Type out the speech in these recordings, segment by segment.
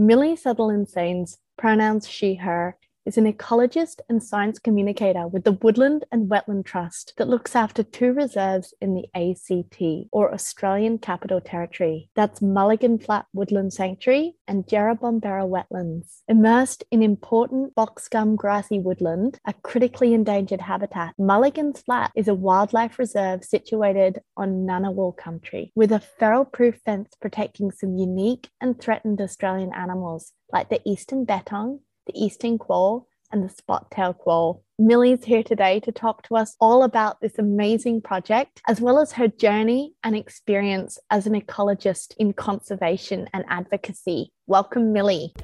Millie Sutherland Saines, pronouns she, her, is an ecologist and science communicator with the Woodland and Wetland Trust that looks after two reserves in the ACT, or Australian Capital Territory. That's Mulligan Flat Woodland Sanctuary and Jerrabomberra Wetlands. Immersed in important box gum grassy woodland, a critically endangered habitat, Mulligan's Flat is a wildlife reserve situated on Ngunnawal country with a feral proof fence protecting some unique and threatened Australian animals like the eastern bettong, the eastern quoll, and the spot-tailed quoll. Millie's here today to talk to us all about this amazing project, as well as her journey and experience as an ecologist in conservation and advocacy. Welcome, Millie.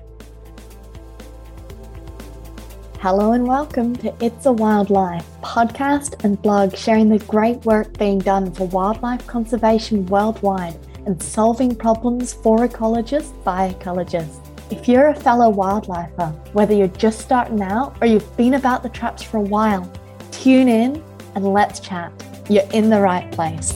Hello and welcome to It's a Wildlife podcast and blog sharing the great work being done for wildlife conservation worldwide and solving problems for ecologists by ecologists. If you're a fellow wildlifer, whether you're just starting out or you've been about the traps for a while, tune in and let's chat. You're in the right place.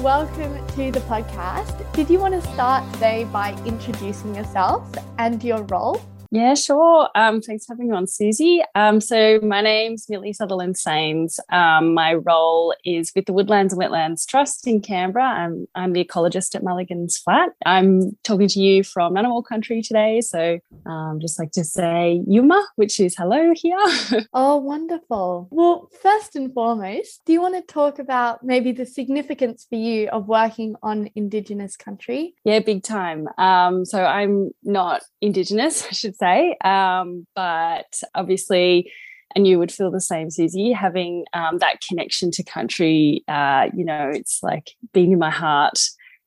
Welcome to the podcast. Did you want to start today by introducing yourself and your role? Yeah, sure. Um, thanks for having me on, Susie. Um, so my name's Millie Sutherland Saines. Um, my role is with the Woodlands and Wetlands Trust in Canberra. I'm, I'm the ecologist at Mulligan's Flat. I'm talking to you from Ngunnawal country today. So um, just like to say Yuma, which is hello here. oh, wonderful. Well, first and foremost, do you want to talk about maybe the significance for you of working on Indigenous country? Yeah, big time. Um, so I'm not Indigenous, I should say. Um, but obviously, and you would feel the same, Susie, having um, that connection to country. Uh, you know, it's like being in my heart.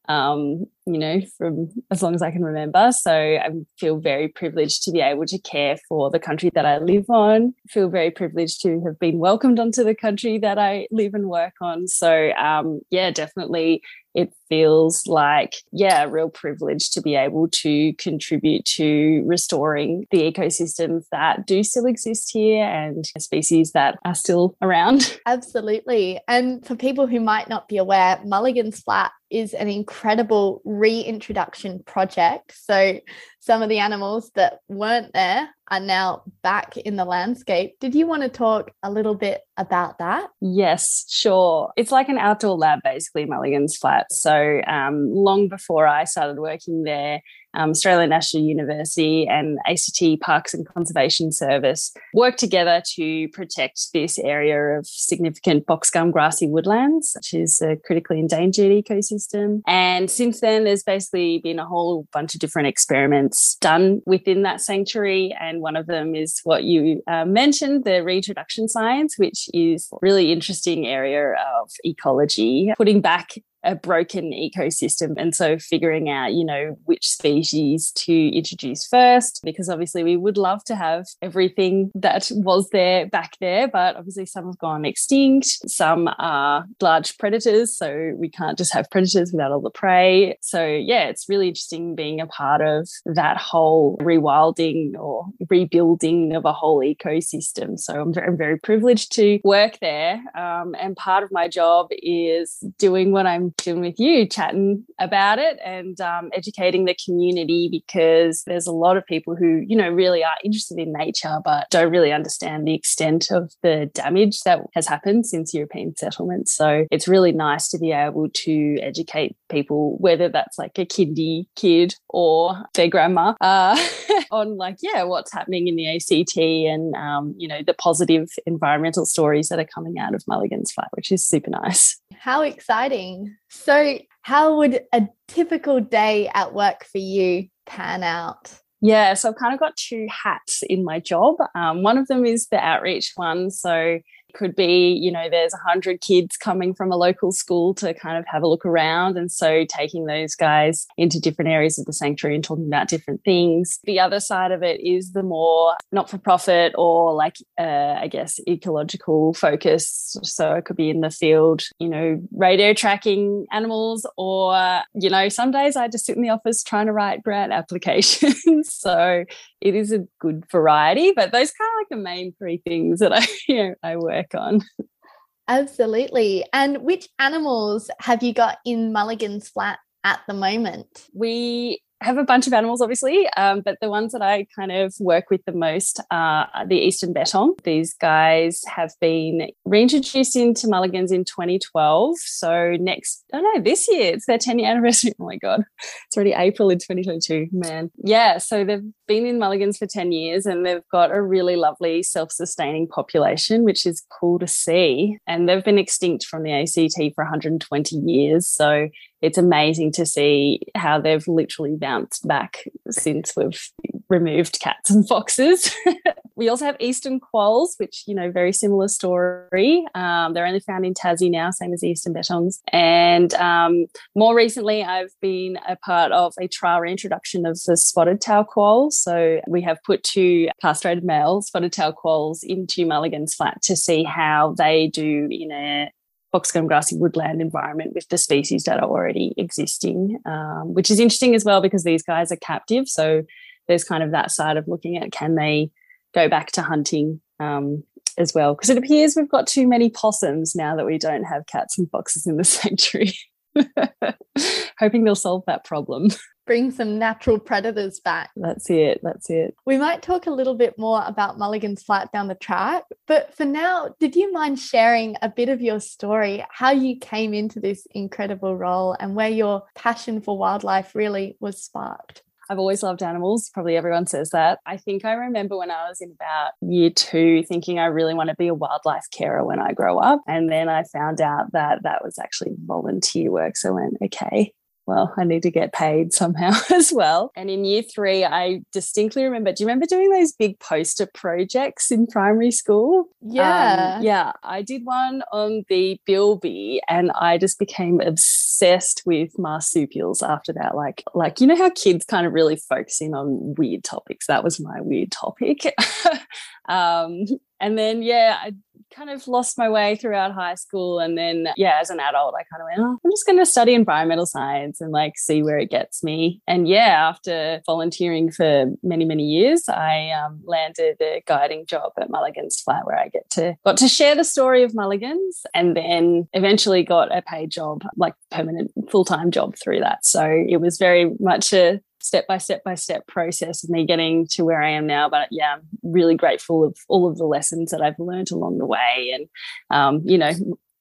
Um, you know, from as long as I can remember. So I feel very privileged to be able to care for the country that I live on. Feel very privileged to have been welcomed onto the country that I live and work on. So um, yeah, definitely it feels like, yeah, a real privilege to be able to contribute to restoring the ecosystems that do still exist here and species that are still around. Absolutely. And for people who might not be aware, Mulligan's Flat is an incredible reintroduction project. So some of the animals that weren't there are now back in the landscape. Did you want to talk a little bit about that? Yes, sure. It's like an outdoor lab, basically, Mulligan's Flat. So, um, long before I started working there, um, Australian National University and ACT Parks and Conservation Service work together to protect this area of significant boxgum grassy woodlands, which is a critically endangered ecosystem. And since then, there's basically been a whole bunch of different experiments done within that sanctuary. And one of them is what you uh, mentioned, the reintroduction science, which is really interesting area of ecology, putting back a broken ecosystem. And so figuring out, you know, which species to introduce first, because obviously we would love to have everything that was there back there, but obviously some have gone extinct. Some are large predators. So we can't just have predators without all the prey. So yeah, it's really interesting being a part of that whole rewilding or rebuilding of a whole ecosystem. So I'm very, I'm very privileged to work there. Um, and part of my job is doing what I'm with you, chatting about it and um, educating the community because there's a lot of people who, you know, really are interested in nature but don't really understand the extent of the damage that has happened since European settlement. So it's really nice to be able to educate people, whether that's like a kindy kid or their grandma, uh, on like, yeah, what's happening in the ACT and, um, you know, the positive environmental stories that are coming out of Mulligan's Flat, which is super nice. How exciting. So, how would a typical day at work for you pan out? Yeah, so I've kind of got two hats in my job. Um, one of them is the outreach one. So could be, you know, there's 100 kids coming from a local school to kind of have a look around. And so taking those guys into different areas of the sanctuary and talking about different things. The other side of it is the more not for profit or like, uh, I guess, ecological focus. So it could be in the field, you know, radio tracking animals, or, you know, some days I just sit in the office trying to write grant applications. so it is a good variety, but those kind of like the main three things that I, you know, I work work on. Absolutely. And which animals have you got in Mulligan's flat at the moment? We have a bunch of animals, obviously, um, but the ones that I kind of work with the most are the Eastern Bettong. These guys have been reintroduced into Mulligans in 2012. So next, I don't know, this year it's their 10 year anniversary. Oh my God, it's already April in 2022, man. Yeah, so they've been in Mulligans for 10 years and they've got a really lovely self sustaining population, which is cool to see. And they've been extinct from the ACT for 120 years. So it's amazing to see how they've literally bounced back since we've removed cats and foxes. we also have eastern quolls, which, you know, very similar story. Um, they're only found in Tassie now, same as eastern bettongs. And um, more recently, I've been a part of a trial reintroduction of the spotted tail quoll. So we have put two castrated male spotted tail quolls into Mulligan's flat to see how they do in a box gum grassy woodland environment with the species that are already existing, um, which is interesting as well because these guys are captive. So there's kind of that side of looking at can they go back to hunting um, as well? Because it appears we've got too many possums now that we don't have cats and foxes in the sanctuary. Hoping they'll solve that problem bring some natural predators back. That's it. That's it. We might talk a little bit more about Mulligan's Flat down the track, but for now, did you mind sharing a bit of your story, how you came into this incredible role and where your passion for wildlife really was sparked? I've always loved animals. Probably everyone says that. I think I remember when I was in about year two thinking I really want to be a wildlife carer when I grow up. And then I found out that that was actually volunteer work. So I went, okay, well, I need to get paid somehow as well. And in year three, I distinctly remember, do you remember doing those big poster projects in primary school? Yeah. Um, yeah. I did one on the bilby and I just became obsessed with marsupials after that. Like, like, you know how kids kind of really focus in on weird topics? That was my weird topic. um, and then, yeah, I kind of lost my way throughout high school. And then, yeah, as an adult, I kind of went, oh, I'm just going to study environmental science and like see where it gets me. And yeah, after volunteering for many, many years, I um, landed a guiding job at Mulligan's Flat where I get to got to share the story of Mulligan's and then eventually got a paid job, like permanent full time job through that. So it was very much a step by step by step process of me getting to where I am now. But yeah, I'm really grateful of all of the lessons that I've learned along the way. And, um, you know,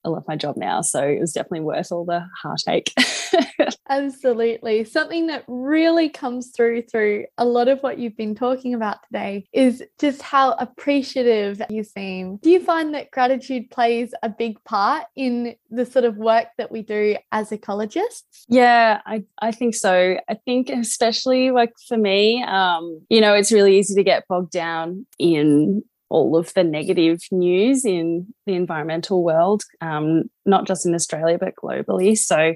I love my job now. So it was definitely worth all the heartache. Absolutely. Something that really comes through through a lot of what you've been talking about today is just how appreciative you seem. Do you find that gratitude plays a big part in the sort of work that we do as ecologists? Yeah, I, I think so. I think especially like for me, um, you know, it's really easy to get bogged down in all of the negative news in the environmental world, um, not just in Australia, but globally. So,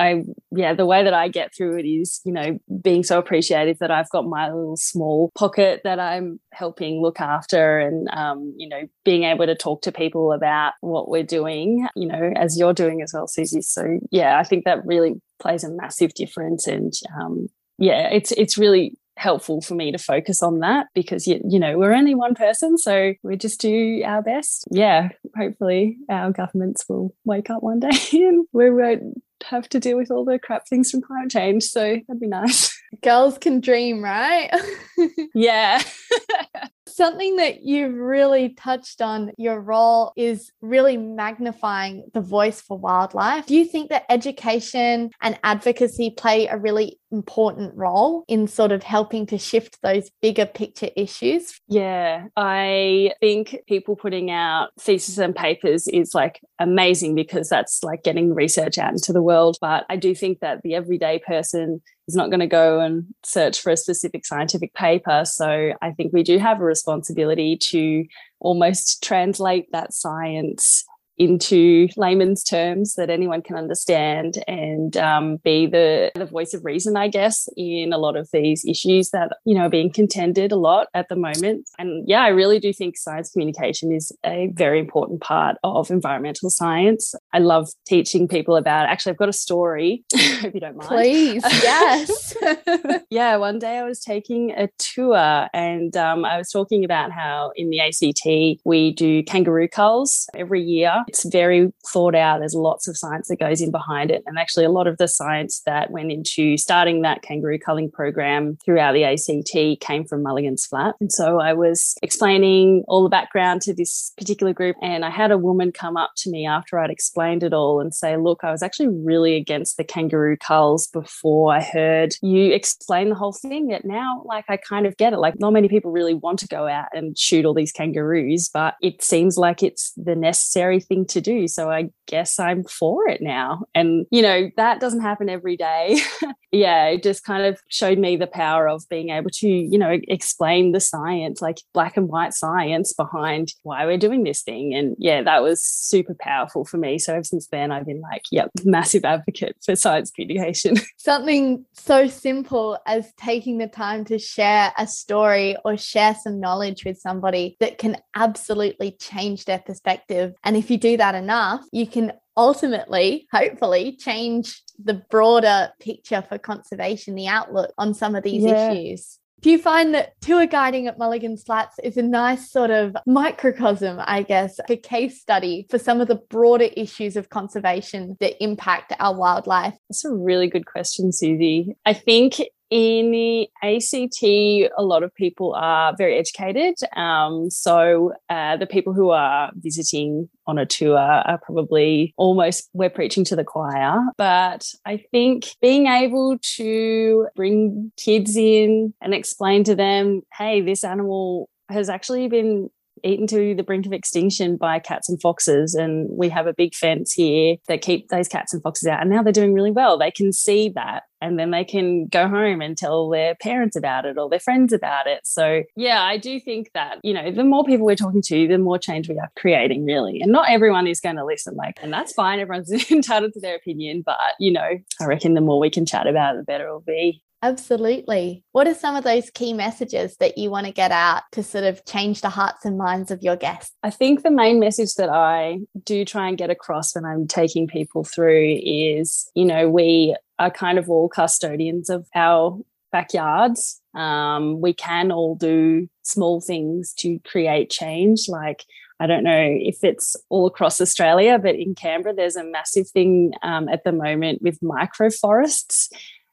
I, yeah, the way that I get through it is, you know, being so appreciative that I've got my little small pocket that I'm helping look after and, um, you know, being able to talk to people about what we're doing, you know, as you're doing as well, Susie. So, yeah, I think that really plays a massive difference. And, um, yeah, it's, it's really helpful for me to focus on that because you, you know we're only one person so we just do our best. Yeah hopefully our governments will wake up one day and we won't have to deal with all the crap things from climate change so that'd be nice. Girls can dream right? Yeah. Something that you've really touched on your role is really magnifying the voice for wildlife. Do you think that education and advocacy play a really important role in sort of helping to shift those bigger picture issues? Yeah, I think people putting out theses and papers is like amazing because that's like getting research out into the world. But I do think that the everyday person is not going to go and search for a specific scientific paper. So I think we do have a responsibility to almost translate that science into layman's terms that anyone can understand and um, be the, the voice of reason, I guess, in a lot of these issues that, you know, are being contended a lot at the moment. And yeah, I really do think science communication is a very important part of environmental science. I love teaching people about it. Actually, I've got a story, if you don't mind. Please, yes. yeah, one day I was taking a tour and um, I was talking about how in the ACT we do kangaroo culls every year It's very thought out. There's lots of science that goes in behind it. And actually, a lot of the science that went into starting that kangaroo culling program throughout the ACT came from Mulligan's Flat. And so I was explaining all the background to this particular group. And I had a woman come up to me after I'd explained it all and say, Look, I was actually really against the kangaroo culls before I heard you explain the whole thing. That now, like, I kind of get it. Like, not many people really want to go out and shoot all these kangaroos, but it seems like it's the necessary thing to do. So I guess I'm for it now. And, you know, that doesn't happen every day. yeah, it just kind of showed me the power of being able to, you know, explain the science, like black and white science behind why we're doing this thing. And yeah, that was super powerful for me. So ever since then, I've been like, yep, massive advocate for science communication. Something so simple as taking the time to share a story or share some knowledge with somebody that can absolutely change their perspective. And if you do that enough, you can ultimately, hopefully, change the broader picture for conservation, the outlook on some of these yeah. issues. Do you find that tour guiding at Mulligan's Flats is a nice sort of microcosm, I guess, a case study for some of the broader issues of conservation that impact our wildlife? That's a really good question, Susie. I think in the ACT, a lot of people are very educated. Um, so uh, the people who are visiting on a tour are probably almost we're preaching to the choir. But I think being able to bring kids in and explain to them, hey, this animal has actually been eaten to the brink of extinction by cats and foxes. And we have a big fence here that keep those cats and foxes out. And now they're doing really well. They can see that and then they can go home and tell their parents about it or their friends about it. So, yeah, I do think that, you know, the more people we're talking to, the more change we are creating, really. And not everyone is going to listen, like, and that's fine. Everyone's entitled to their opinion. But, you know, I reckon the more we can chat about it, the better it'll be. Absolutely. What are some of those key messages that you want to get out to sort of change the hearts and minds of your guests? I think the main message that I do try and get across when I'm taking people through is, you know, we are kind of all custodians of our backyards. Um, we can all do small things to create change. Like, I don't know if it's all across Australia, but in Canberra, there's a massive thing um, at the moment with microforests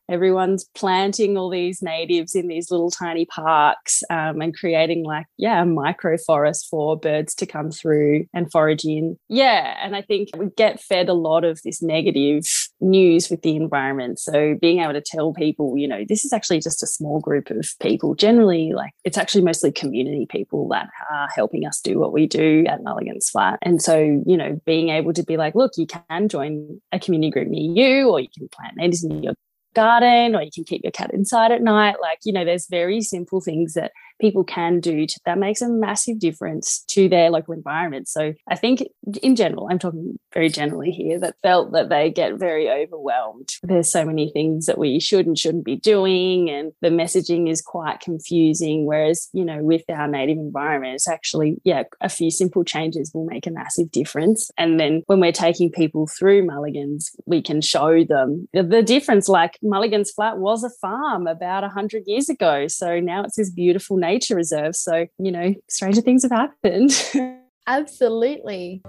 everyone's planting all these natives in these little tiny parks um, and creating like yeah a micro forest for birds to come through and forage in. Yeah and i think we get fed a lot of this negative news with the environment. So being able to tell people you know this is actually just a small group of people. Generally like it's actually mostly community people that are helping us do what we do at mulligan's flat and so you know being able to be like look you can join a community group near you or you can plant natives in your garden or you can keep your cat inside at night. Like you know there's very simple things that people can do to, that makes a massive difference to their local environment. So I think in general, I'm talking very generally here, that felt that they get very overwhelmed. There's so many things that we should and shouldn't be doing, and the messaging is quite confusing. Whereas, you know, with our native environment, it's actually, yeah, a few simple changes will make a massive difference. And then when we're taking people through Mulligan's, we can show them the difference. Like Mulligan's Flat was a farm about 100 years ago. So now it's this beautiful nature reserve. So, you know, stranger things have happened. Absolutely.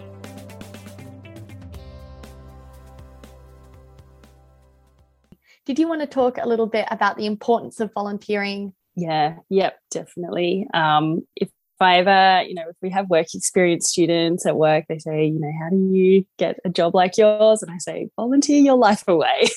Did you want to talk a little bit about the importance of volunteering? Yeah, yep, definitely. Um, if if I ever, you know, if we have work experience students at work, they say, you know, how do you get a job like yours? And I say, volunteer your life away.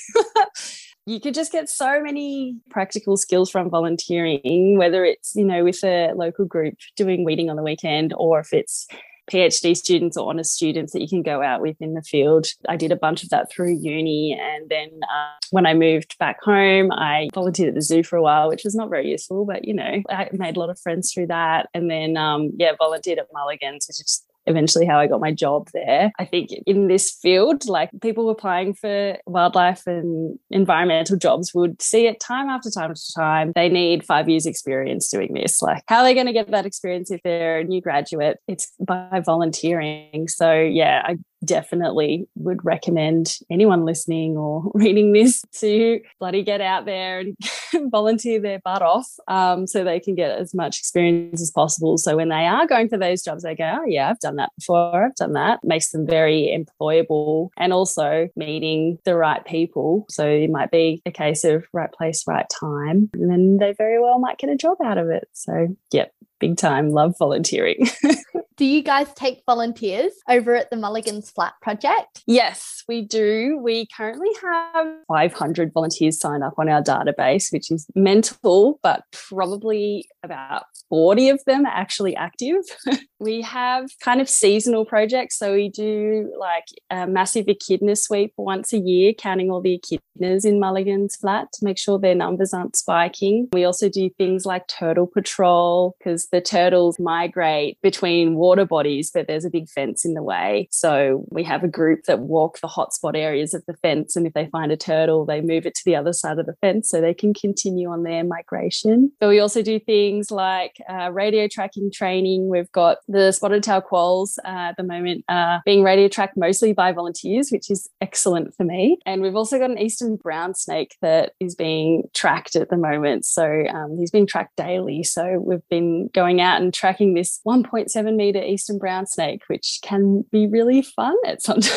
you could just get so many practical skills from volunteering, whether it's, you know, with a local group doing weeding on the weekend or if it's PhD students or honours students that you can go out with in the field. I did a bunch of that through uni. And then uh, when I moved back home, I volunteered at the zoo for a while, which was not very useful, but you know, I made a lot of friends through that. And then, um, yeah, volunteered at Mulligan's, which is eventually how I got my job there. I think in this field, like people applying for wildlife and environmental jobs would see it time after time after time. They need five years experience doing this. Like how are they going to get that experience if they're a new graduate? It's by volunteering. So yeah, I definitely would recommend anyone listening or reading this to bloody get out there and volunteer their butt off um, so they can get as much experience as possible. So when they are going for those jobs, they go, oh, yeah, I've done that before. I've done that. Makes them very employable and also meeting the right people. So it might be a case of right place, right time. And then they very well might get a job out of it. So, yep, big time. Love volunteering. do you guys take volunteers over at the Mulligan's Flat project? Yes, we do. We currently have 500 volunteers signed up on our database, which is mental, but probably about 40 of them are actually active. we have kind of seasonal projects. So we do like a massive echidna sweep once a year, counting all the echidnas in Mulligan's Flat to make sure their numbers aren't spiking. We also do things like turtle patrol because the turtles migrate between water bodies, but there's a big fence in the way. So we have a group that walk the hotspot areas of the fence. And if they find a turtle, they move it to the other side of the fence so they can continue on their migration. But we also do things like uh, radio tracking training. We've got the spotted tail quolls uh, at the moment uh, being radio tracked mostly by volunteers, which is excellent for me. And we've also got an eastern brown snake that is being tracked at the moment. So um, he's being tracked daily. So we've been going out and tracking this 1.7 meter eastern brown snake, which can be really fun at sometimes.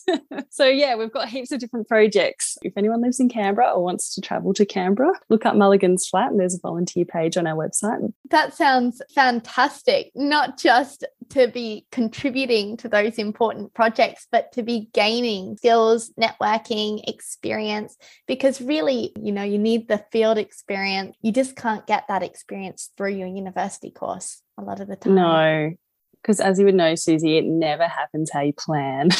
so yeah, we've got heaps of different projects. If anyone lives in Canberra or wants to travel to Canberra, look up Mulligan's Flat and there's a volunteer page on our website. That sounds fantastic. Not just to be contributing to those important projects, but to be gaining skills, networking, experience, because really, you know, you need the field experience. You just can't get that experience through your university course a lot of the time. No, because as you would know, Susie, it never happens how you plan.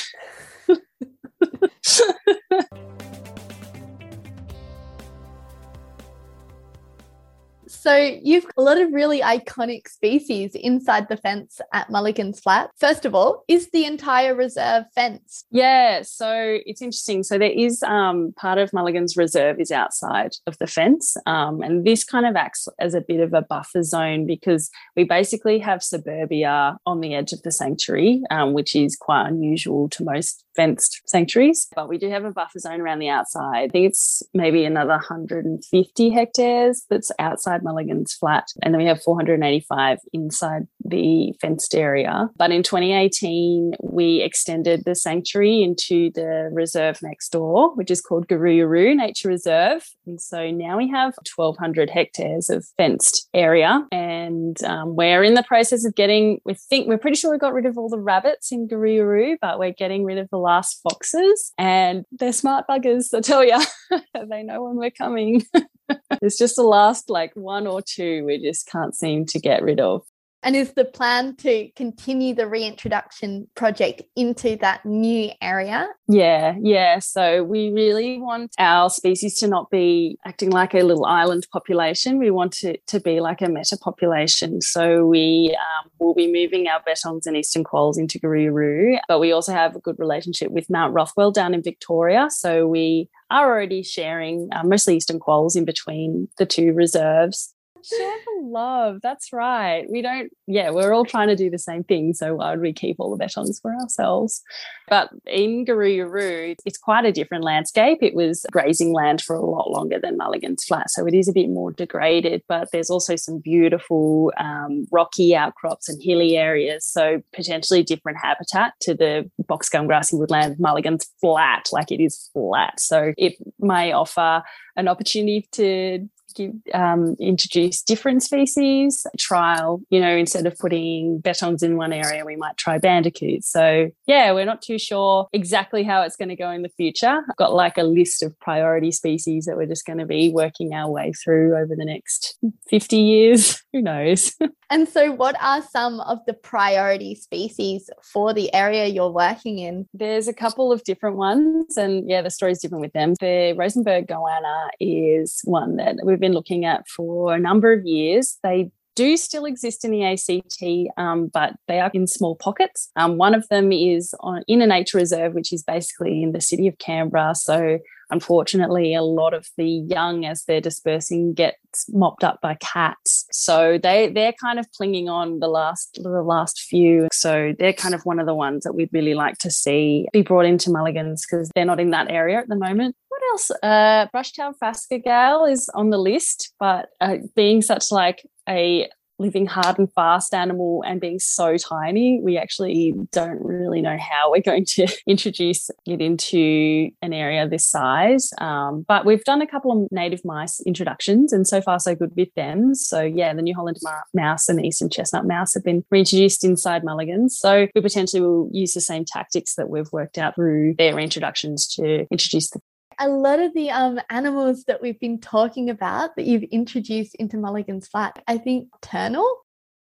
So you've a lot of really iconic species inside the fence at Mulligan's Flat. First of all, is the entire reserve fenced? Yeah, so it's interesting. So there is um, part of Mulligan's Reserve is outside of the fence, um, and this kind of acts as a bit of a buffer zone because we basically have suburbia on the edge of the sanctuary, um, which is quite unusual to most fenced sanctuaries. But we do have a buffer zone around the outside. I think it's maybe another 150 hectares that's outside Mulligan's flat. And then we have 485 inside the fenced area. But in 2018, we extended the sanctuary into the reserve next door, which is called Goorooyarroo Nature Reserve. And so now we have 1,200 hectares of fenced area. And um, we're in the process of getting, we think, we're pretty sure we got rid of all the rabbits in Goorooyarroo, but we're getting rid of the last foxes. And they're smart buggers, I tell you. they know when we're coming. it's just the last like one or two we just can't seem to get rid of. And is the plan to continue the reintroduction project into that new area? Yeah, yeah. So we really want our species to not be acting like a little island population. We want it to be like a meta population. So we um, will be moving our bettongs and eastern quolls into Goorooyarroo, but we also have a good relationship with Mount Rothwell down in Victoria. So we are already sharing uh, mostly eastern quolls in between the two reserves share the love. That's right. We don't, yeah, we're all trying to do the same thing. So why would we keep all the bettongs for ourselves? But in Goorooyarroo, it's quite a different landscape. It was grazing land for a lot longer than Mulligan's Flat. So it is a bit more degraded, but there's also some beautiful um, rocky outcrops and hilly areas. So potentially different habitat to the box gum grassy woodland Mulligan's Flat, like it is flat. So it may offer an opportunity to give, um, introduce different species, trial, you know, instead of putting bettongs in one area, we might try bandicoots. So, yeah, we're not too sure exactly how it's going to go in the future. I've got like a list of priority species that we're just going to be working our way through over the next 50 years. Who knows? And so, what are some of the priority species for the area you're working in? There's a couple of different ones, and yeah, the story's different with them. The Rosenberg goanna is one that we've been looking at for a number of years. They do still exist in the ACT, um, but they are in small pockets. Um, one of them is on, in a nature reserve, which is basically in the city of Canberra. So unfortunately, a lot of the young, as they're dispersing, gets mopped up by cats. So they they're kind of clinging on the last the last few. So they're kind of one of the ones that we'd really like to see be brought into Mulligans because they're not in that area at the moment. What else? Uh, Brushtail phascogale is on the list, but uh, being such like a living hard and fast animal and being so tiny, we actually don't really know how we're going to introduce it into an area this size. Um, but we've done a couple of native mice introductions, and so far so good with them. So yeah, the New Holland mouse and the Eastern chestnut mouse have been reintroduced inside Mulligans. So we potentially will use the same tactics that we've worked out through their introductions to introduce the a lot of the um, animals that we've been talking about that you've introduced into Mulligan's Flat, I think Turnal.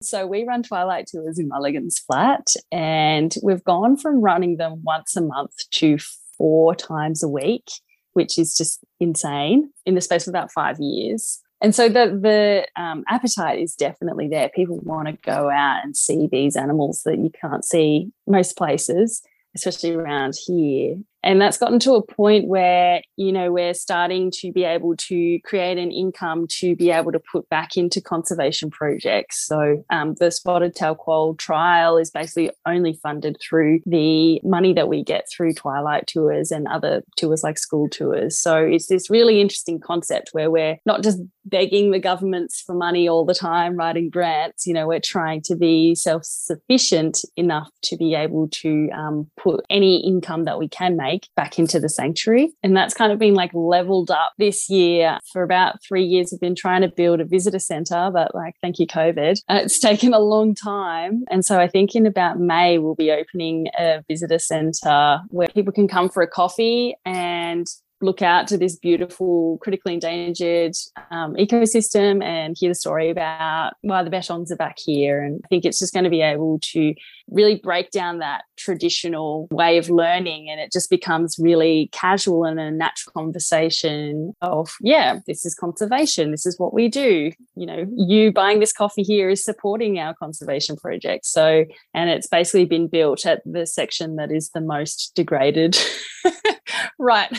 So we run twilight tours in Mulligan's Flat, and we've gone from running them once a month to four times a week, which is just insane in the space of about five years. And so the the um, appetite is definitely there. People want to go out and see these animals that you can't see most places, especially around here and that's gotten to a point where you know we're starting to be able to create an income to be able to put back into conservation projects. So um, the spotted tail quoll trial is basically only funded through the money that we get through twilight tours and other tours like school tours. So it's this really interesting concept where we're not just begging the governments for money all the time writing grants you know we're trying to be self-sufficient enough to be able to um, put any income that we can make back into the sanctuary. And that's kind of been like leveled up this year. For about three years, we've been trying to build a visitor center, but like, thank you, COVID. Uh, it's taken a long time. And so I think in about May, we'll be opening a visitor center where people can come for a coffee and look out to this beautiful critically endangered um, ecosystem and hear the story about why the Bettongs are back here. And I think it's just going to be able to really break down that traditional way of learning and it just becomes really casual and a natural conversation of, yeah, this is conservation. This is what we do. You know, you buying this coffee here is supporting our conservation project. So, and it's basically been built at the section that is the most degraded. right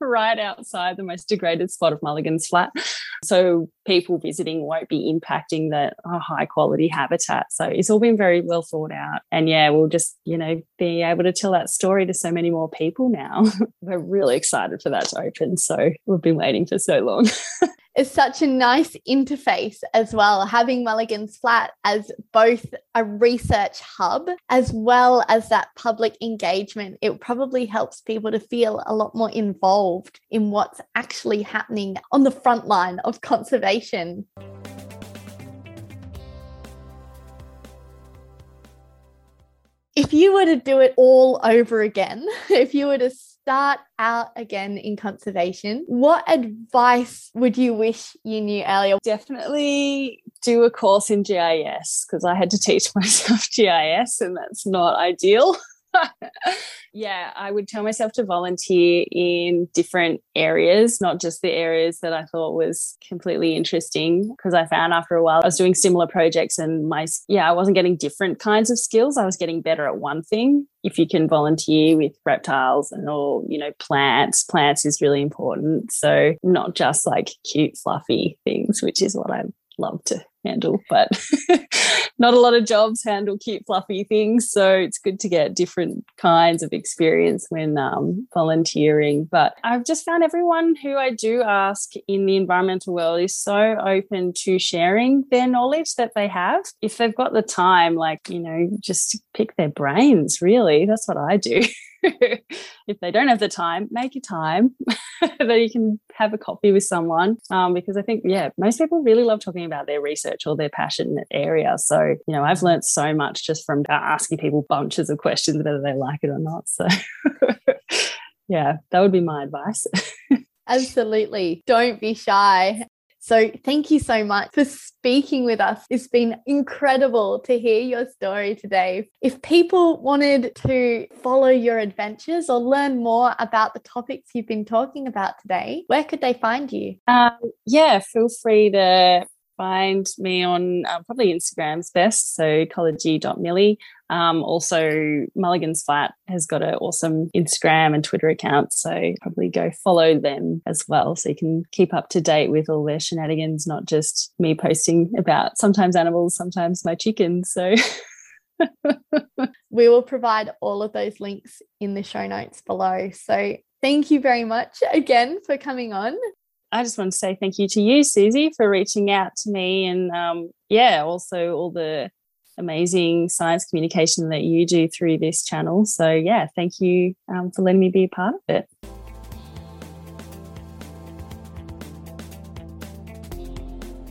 right outside the most degraded spot of Mulligan's Flat. So people visiting won't be impacting the uh, high quality habitat. So it's all been very well thought out. And yeah, we'll just, you know, be able to tell that story to so many more people now. We're really excited for that to open. So we've been waiting for so long. is such a nice interface as well, having Mulligan's Flat as both a research hub as well as that public engagement. It probably helps people to feel a lot more involved in what's actually happening on the front line of conservation. If you were to do it all over again, if you were to start out again in conservation, what advice would you wish you knew earlier? Definitely do a course in GIS because I had to teach myself GIS and that's not ideal. yeah, I would tell myself to volunteer in different areas, not just the areas that I thought was completely interesting. Because I found after a while I was doing similar projects and my, yeah, I wasn't getting different kinds of skills. I was getting better at one thing. If you can volunteer with reptiles and all, you know, plants, plants is really important. So not just like cute, fluffy things, which is what I love to handle, but not a lot of jobs handle cute, fluffy things. So it's good to get different kinds of experience when um, volunteering. But I've just found everyone who I do ask in the environmental world is so open to sharing their knowledge that they have. If they've got the time, like, you know, just pick their brains, really. That's what I do. if they don't have the time, make your time that you can have a coffee with someone. Um, because I think, yeah, most people really love talking about their research or their passionate area. So, you know, I've learned so much just from asking people bunches of questions, whether they like it or not. So, yeah, that would be my advice. Absolutely. Don't be shy. So, thank you so much for speaking with us. It's been incredible to hear your story today. If people wanted to follow your adventures or learn more about the topics you've been talking about today, where could they find you? Um, yeah, feel free to find me on uh, probably Instagram's best, so ecology.millie. Um, also, Mulligan's Flat has got an awesome Instagram and Twitter account, so probably go follow them as well, so you can keep up to date with all their shenanigans, not just me posting about sometimes animals, sometimes my chickens. So. we will provide all of those links in the show notes below. So thank you very much again for coming on. I just want to say thank you to you, Susie, for reaching out to me and um, yeah, also all the amazing science communication that you do through this channel. So yeah, thank you um, for letting me be a part of it.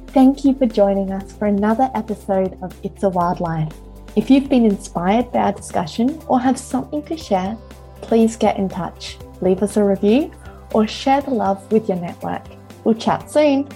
Thank you for joining us for another episode of It's a Wildlife. If you've been inspired by our discussion or have something to share, please get in touch, leave us a review, or share the love with your network. We'll chat soon.